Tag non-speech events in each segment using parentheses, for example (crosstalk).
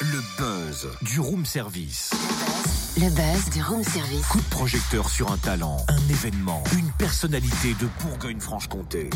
Le buzz du room service. Le buzz du room service. Coup de projecteur sur un talent, un événement, une personnalité de Bourgogne-Franche-Comté.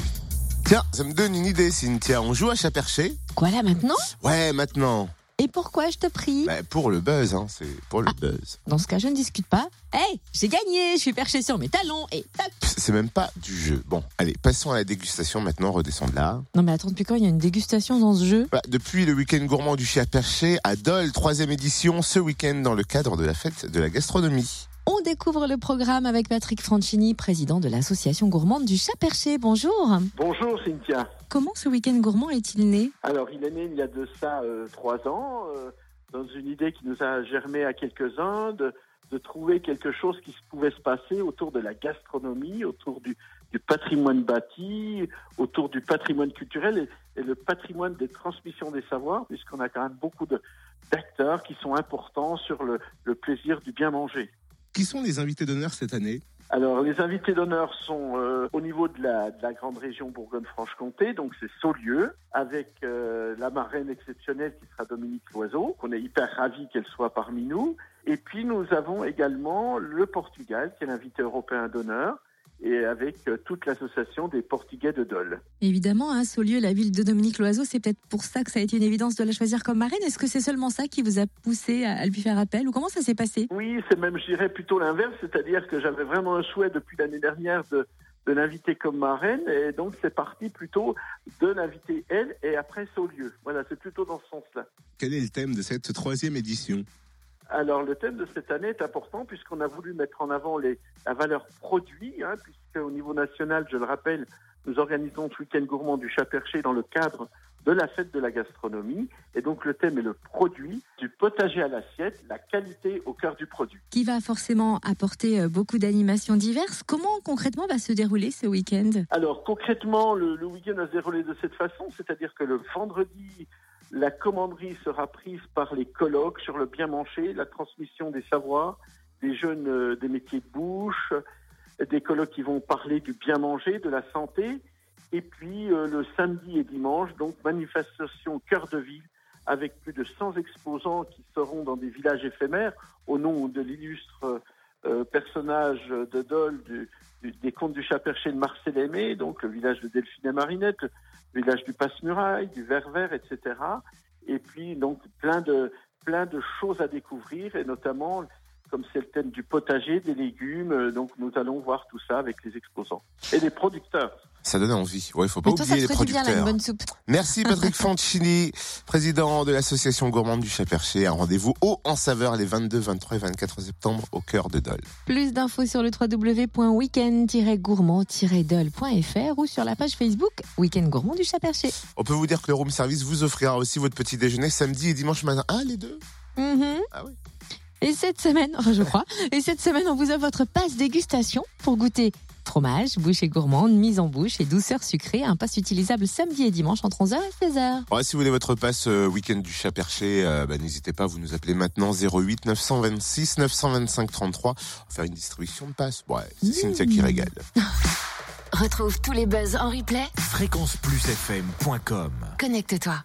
Tiens, ça me donne une idée, Cynthia. On joue à chat perché Quoi là maintenant? Ouais, maintenant. Et pourquoi je te prie Bah, pour le buzz, hein, c'est pour le Ah. buzz. Dans ce cas, je ne discute pas. Hey, j'ai gagné, je suis perché sur mes talons et tac C'est même pas du jeu. Bon, allez, passons à la dégustation maintenant, redescends de là. Non mais attends, depuis quand il y a une dégustation dans ce jeu Bah, depuis le week-end gourmand du chat perché à Dole, troisième édition, ce week-end dans le cadre de la fête de la gastronomie. On découvre le programme avec Patrick Francini, président de l'association gourmande du Chat Perché. Bonjour. Bonjour Cynthia. Comment ce week-end gourmand est-il né? Alors il est né il y a de ça euh, trois ans, euh, dans une idée qui nous a germé à quelques-uns, de, de trouver quelque chose qui se pouvait se passer autour de la gastronomie, autour du, du patrimoine bâti, autour du patrimoine culturel et, et le patrimoine des transmissions des savoirs, puisqu'on a quand même beaucoup de- d'acteurs qui sont importants sur le, le plaisir du bien manger. Qui sont les invités d'honneur cette année Alors, les invités d'honneur sont euh, au niveau de la, de la grande région Bourgogne-Franche-Comté, donc c'est Saulieu, avec euh, la marraine exceptionnelle qui sera Dominique Loiseau, qu'on est hyper ravis qu'elle soit parmi nous. Et puis, nous avons également le Portugal, qui est l'invité européen d'honneur, et avec euh, toute l'association des Portugais de Dole. Évidemment, à Saulieu, la ville de Dominique Loiseau, c'est peut-être pour ça que ça a été une évidence de la choisir comme marraine. Est-ce que c'est seulement ça qui vous a poussé à à lui faire appel ou comment ça s'est passé? Oui, c'est même, je dirais, plutôt l'inverse, c'est-à-dire que j'avais vraiment un souhait depuis l'année dernière de, de l'inviter comme marraine, et donc c'est parti plutôt de l'inviter elle, et après Saulieu. Voilà, c'est plutôt dans ce sens-là. Quel est le thème de cette troisième édition? Alors, le thème de cette année est important puisqu'on a voulu mettre en avant les, la valeur produit, hein, puisque au niveau national, je le rappelle, nous organisons ce week-end gourmand du chat perché dans le cadre de la fête de la gastronomie. Et donc, le thème est le produit, du potager à l'assiette, la qualité au cœur du produit. Qui va forcément apporter euh, beaucoup d'animations diverses. Comment concrètement va se dérouler ce week-end? Alors concrètement, le, le week-end va se dérouler de cette façon, c'est-à-dire que le vendredi, la commanderie sera prise par les colloques sur le bien manger, la transmission des savoirs, des jeunes euh, des métiers de bouche, euh, des colloques qui vont parler du bien manger, de la santé, et puis euh, le samedi et dimanche, donc manifestation cœur de ville avec plus de 100 exposants qui seront dans des villages éphémères au nom de l'illustre euh, personnage de Dole du, du- des contes du chat perché de Marcel Aimé, donc le village de Delphine et Marinette, le village du Passe-Muraille, du Vert-Vert, etc. Et puis donc plein de plein de choses à découvrir et notamment comme c'est le thème du potager, des légumes, euh, donc nous allons voir tout ça avec les exposants et les producteurs. Ça donne envie. Ouais, il faut pas Mais toi, ça oublier te les du bien là, une producteurs. bonne soupe. Merci Patrick (laughs) Fancini, président de l'association gourmande du chat perché. Un rendez-vous haut en saveur les 22, 23 et 24 septembre au cœur de Dole. Plus d'infos sur le www.weekend-gourmand-dole.fr ou sur la page Facebook Week-end Gourmand du Chat Perché. On peut vous dire que le room service vous offrira aussi votre petit déjeuner samedi et dimanche matin. Ah, les deux Mhm. Ah oui. Et cette semaine, enfin, (laughs) je crois, et cette semaine, on vous offre votre passe dégustation pour goûter fromage, bouchée gourmande, mise en bouche et douceur sucrée. Un passe utilisable samedi et dimanche entre 11h et 16h. Ouais, si vous voulez votre passe euh, week-end du chat perché, euh, bah, n'hésitez pas, vous nous appelez maintenant 08 926 925 33. On va faire une distribution de passes. Ouais, c'est Cynthia qui régale. (laughs) Retrouve tous les buzz en replay. Fréquenceplusfm.com Connecte-toi.